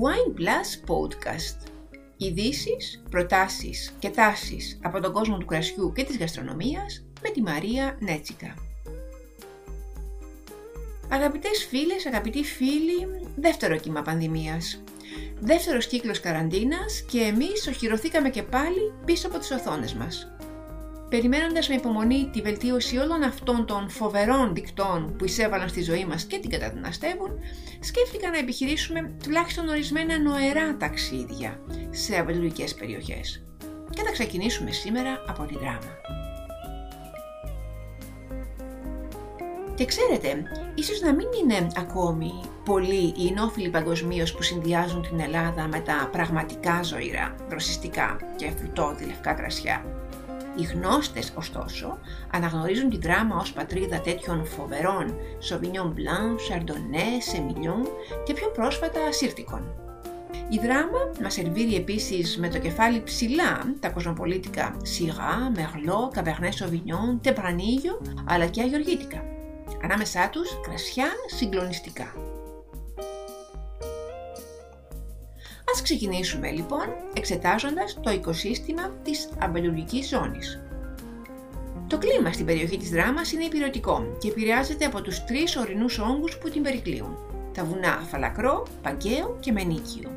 Wine Plus Podcast. Ειδήσεις, προτάσεις και τάσεις από τον κόσμο του κρασιού και της γαστρονομίας με τη Μαρία Νέτσικα. Αγαπητές φίλες, αγαπητοί φίλοι, δεύτερο κύμα πανδημίας. Δεύτερος κύκλος καραντίνας και εμείς οχυρωθήκαμε και πάλι πίσω από τις οθόνες μας. Περιμένοντας με υπομονή τη βελτίωση όλων αυτών των φοβερών δικτών που εισέβαλαν στη ζωή μας και την καταδυναστεύουν, σκέφτηκα να επιχειρήσουμε τουλάχιστον ορισμένα νοερά ταξίδια σε αβελουργικές περιοχές. Και θα ξεκινήσουμε σήμερα από τη δράμα. Και ξέρετε, ίσως να μην είναι ακόμη πολλοί οι ενόφιλοι παγκοσμίως που συνδυάζουν την Ελλάδα με τα πραγματικά ζωηρά, δροσιστικά και φρουτόδη λευκά κρασιά. Οι γνώστες, ωστόσο, αναγνωρίζουν τη δράμα ως πατρίδα τέτοιων φοβερών Sauvignon Blanc, Chardonnay, Semillon και πιο πρόσφατα Σύρτικων. Η δράμα μας σερβίρει επίσης με το κεφάλι ψηλά τα κοσμοπολίτικα Syrah, Merlot, Cabernet Sauvignon, Tempranillo αλλά και αγιοργίτικα. Ανάμεσά τους κρασιά συγκλονιστικά. Ας ξεκινήσουμε λοιπόν εξετάζοντας το οικοσύστημα της αμπελουργικής ζώνης. Το κλίμα στην περιοχή της δράμας είναι υπηρετικό και επηρεάζεται από τους τρεις ορεινούς όγκους που την περικλείουν. Τα βουνά Φαλακρό, Παγκαίο και Μενίκιο.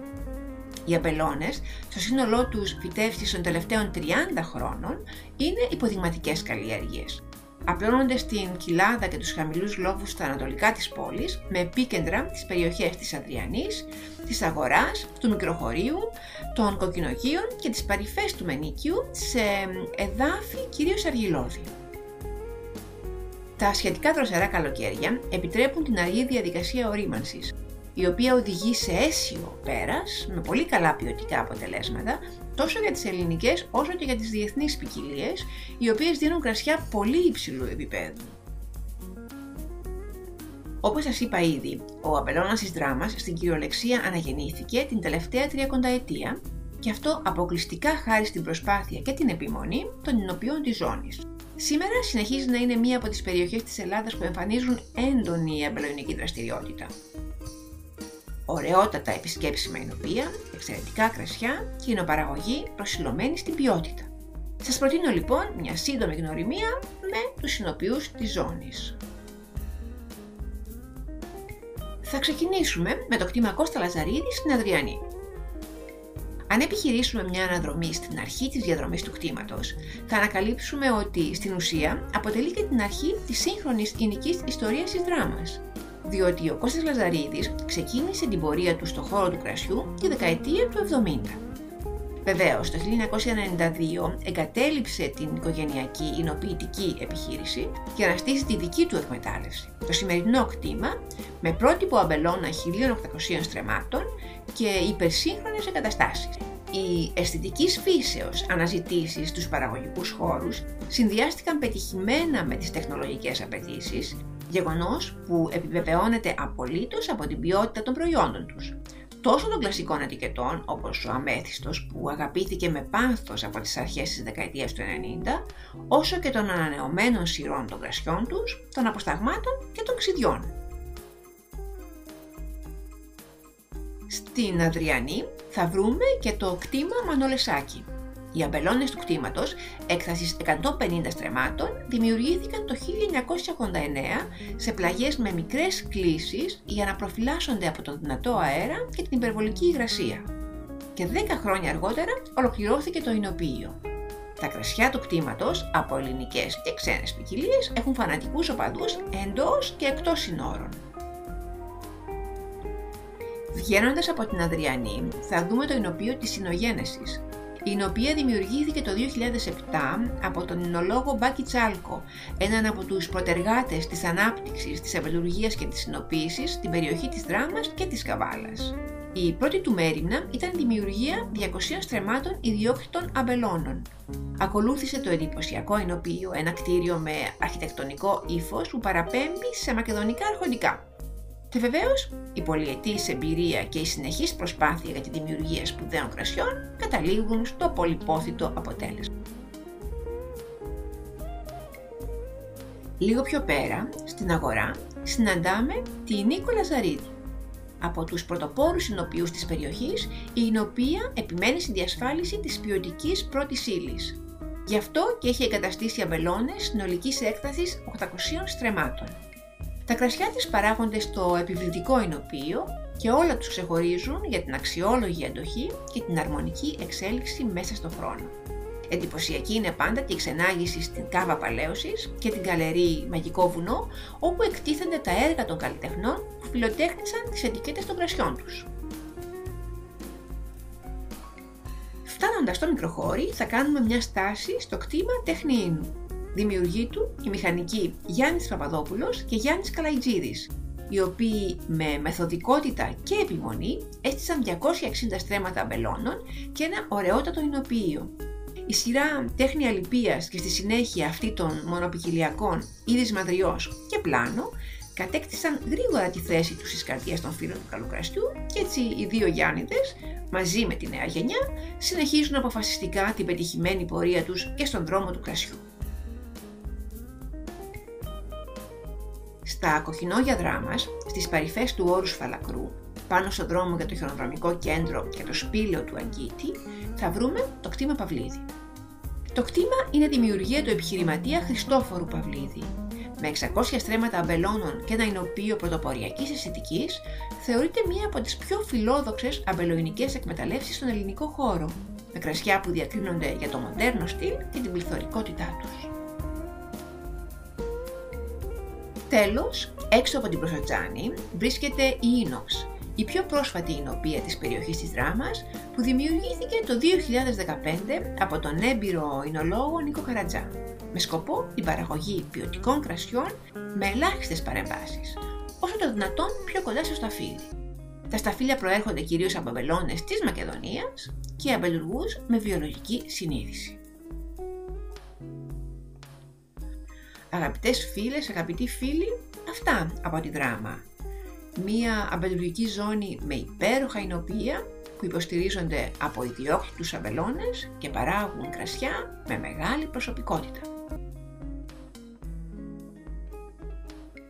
Οι αμπελώνες, στο σύνολό τους φυτεύσεις των τελευταίων 30 χρόνων, είναι υποδειγματικές καλλιέργειες απλώνονται στην κοιλάδα και τους χαμηλούς λόφους στα ανατολικά της πόλης, με επίκεντρα τις περιοχές της Αδριανής, της Αγοράς, του Μικροχωρίου, των Κοκκινογείων και τις παρυφές του Μενίκιου σε εδάφη κυρίως αργυλώδη. Τα σχετικά δροσερά καλοκαίρια επιτρέπουν την αργή διαδικασία ορίμανσης, η οποία οδηγεί σε αίσιο πέρας με πολύ καλά ποιοτικά αποτελέσματα τόσο για τις ελληνικές όσο και για τις διεθνείς ποικιλίες, οι οποίες δίνουν κρασιά πολύ υψηλού επίπεδου. Όπως σας είπα ήδη, ο αμπελώνας της δράμας στην κυριολεξία αναγεννήθηκε την τελευταία τριακονταετία και αυτό αποκλειστικά χάρη στην προσπάθεια και την επιμονή των ενωπιών της ζώνης. Σήμερα συνεχίζει να είναι μία από τις περιοχές της Ελλάδας που εμφανίζουν έντονη αμπελοϊνική δραστηριότητα ωραιότατα επισκέψιμα εινοπία, εξαιρετικά κρασιά και εινοπαραγωγή προσιλωμένη στην ποιότητα. Σας προτείνω λοιπόν μια σύντομη γνωριμία με τους συνοποιούς της ζώνης. Θα ξεκινήσουμε με το κτήμα Κώστα Λαζαρίδης στην Αδριανή. Αν επιχειρήσουμε μια αναδρομή στην αρχή της διαδρομής του κτήματος, θα ανακαλύψουμε ότι στην ουσία αποτελεί και την αρχή της σύγχρονης κοινικής ιστορίας της δράμας διότι ο Κώστας Λαζαρίδης ξεκίνησε την πορεία του στον χώρο του κρασιού τη δεκαετία του 70. Βεβαίως, το 1992 εγκατέλειψε την οικογενειακή εινοποιητική επιχείρηση για να στήσει τη δική του εκμετάλλευση. Το σημερινό κτήμα, με πρότυπο αμπελώνα 1800 στρεμάτων και υπερσύγχρονες εγκαταστάσεις. Οι αισθητικής φύσεως αναζητήσεις στους παραγωγικούς χώρους συνδυάστηκαν πετυχημένα με τις τεχνολογικές απαιτήσεις γεγονός που επιβεβαιώνεται απολύτως από την ποιότητα των προϊόντων τους. Τόσο των κλασικών ετικετών, όπως ο αμέθιστος που αγαπήθηκε με πάθος από τις αρχές της δεκαετίας του 90, όσο και των ανανεωμένων σειρών των κρασιών τους, των αποσταγμάτων και των ξυδιών. Στην Αδριανή θα βρούμε και το κτήμα Μανολεσάκη, οι αμπελώνες του κτήματος, έκτασης 150 στρεμάτων, δημιουργήθηκαν το 1989 σε πλαγιές με μικρές κλίσεις για να προφυλάσσονται από τον δυνατό αέρα και την υπερβολική υγρασία. Και 10 χρόνια αργότερα ολοκληρώθηκε το εινοποιείο. Τα κρασιά του κτήματος από ελληνικές και ξένες ποικιλίες έχουν φανατικούς οπαδούς εντός και εκτός συνόρων. Βγαίνοντας από την Αδριανή θα δούμε το εινοποιείο της συνογένεσης, η οποία δημιουργήθηκε το 2007 από τον εινολόγο Μπάκη Τσάλκο, έναν από τους προτεργάτες της ανάπτυξης της αβελουργίας και της συνοποίησης στην περιοχή της Δράμας και της Καβάλας. Η πρώτη του μέρημνα ήταν η δημιουργία 200 στρεμάτων ιδιόκτητων αμπελώνων. Ακολούθησε το εντυπωσιακό ενοποιείο, ένα κτίριο με αρχιτεκτονικό ύφος που παραπέμπει σε μακεδονικά αρχοντικά. Και βεβαίως, η πολυετής εμπειρία και η συνεχής προσπάθεια για τη δημιουργία σπουδαίων κρασιών καταλήγουν στο πολυπόθητο αποτέλεσμα. Λίγο πιο πέρα, στην αγορά, συναντάμε τη Νίκο Λαζαρίδη. από τους πρωτοπόρους εινοποιούς της περιοχής, η εινοπία επιμένει στη διασφάλιση της ποιοτικής πρώτης ύλης. Γι' αυτό και έχει εγκαταστήσει αμπελώνες συνολικής έκτασης 800 στρεμάτων. Τα κρασιά της παράγονται στο επιβλητικό εινοποιείο και όλα τους ξεχωρίζουν για την αξιόλογη αντοχή και την αρμονική εξέλιξη μέσα στο χρόνο. Εντυπωσιακή είναι πάντα και η ξενάγηση στην Κάβα Παλαίωσης και την καλερί Μαγικό Βουνό, όπου εκτίθενται τα έργα των καλλιτεχνών που φιλοτέχνησαν τις ετικέτες των κρασιών τους. Φτάνοντας στο μικροχώρι θα κάνουμε μια στάση στο κτήμα Τέχνη Ίνου. Δημιουργοί του η μηχανική Γιάννης Παπαδόπουλος και Γιάννης Καλαϊτζίδης, οι οποίοι με μεθοδικότητα και επιμονή έστησαν 260 στρέμματα αμπελώνων και ένα ωραιότατο εινοποιείο. Η σειρά τέχνη αλυπίας και στη συνέχεια αυτή των μονοπικυλιακών Είδης Μαδριός και Πλάνο κατέκτησαν γρήγορα τη θέση τους στις καρδιές των φίλων του καλοκραστιού και έτσι οι δύο Γιάννηδες, μαζί με τη νέα γενιά, συνεχίζουν αποφασιστικά την πετυχημένη πορεία τους και στον δρόμο του κρασιού. Στα κοκκινόγιαδρά μας, στις παρυφές του όρους Φαλακρού, πάνω στον δρόμο για το χιονοδρομικό κέντρο και το σπήλαιο του Αγκίτη, θα βρούμε το κτήμα Παυλίδη. Το κτήμα είναι δημιουργία του επιχειρηματία Χριστόφορου Παυλίδη. Με 600 στρέμματα αμπελώνων και ένα εινοποιείο πρωτοποριακής αισθητικής, θεωρείται μία από τις πιο φιλόδοξες αμπελοϊνικές εκμεταλλεύσεις στον ελληνικό χώρο, με κρασιά που διακρίνονται για το μοντέρνο στυλ και την πληθωρικότητά τους. Τέλος, έξω από την Προσοτζάνη βρίσκεται η Ίνοξ, η πιο πρόσφατη εινοπία της περιοχής της Δράμας που δημιουργήθηκε το 2015 από τον έμπειρο εινολόγο Νίκο Καρατζά με σκοπό την παραγωγή ποιοτικών κρασιών με ελάχιστες παρεμβάσεις, όσο το δυνατόν πιο κοντά στο σταφύλι. Τα σταφύλια προέρχονται κυρίως από αμπελώνες της Μακεδονίας και αμπελουργούς με βιολογική συνείδηση. Αγαπητές φίλες, αγαπητοί φίλοι, αυτά από τη δράμα. Μία αμπελουργική ζώνη με υπέροχα εινοποιία που υποστηρίζονται από ιδιόκτητους αμπελώνες και παράγουν κρασιά με μεγάλη προσωπικότητα.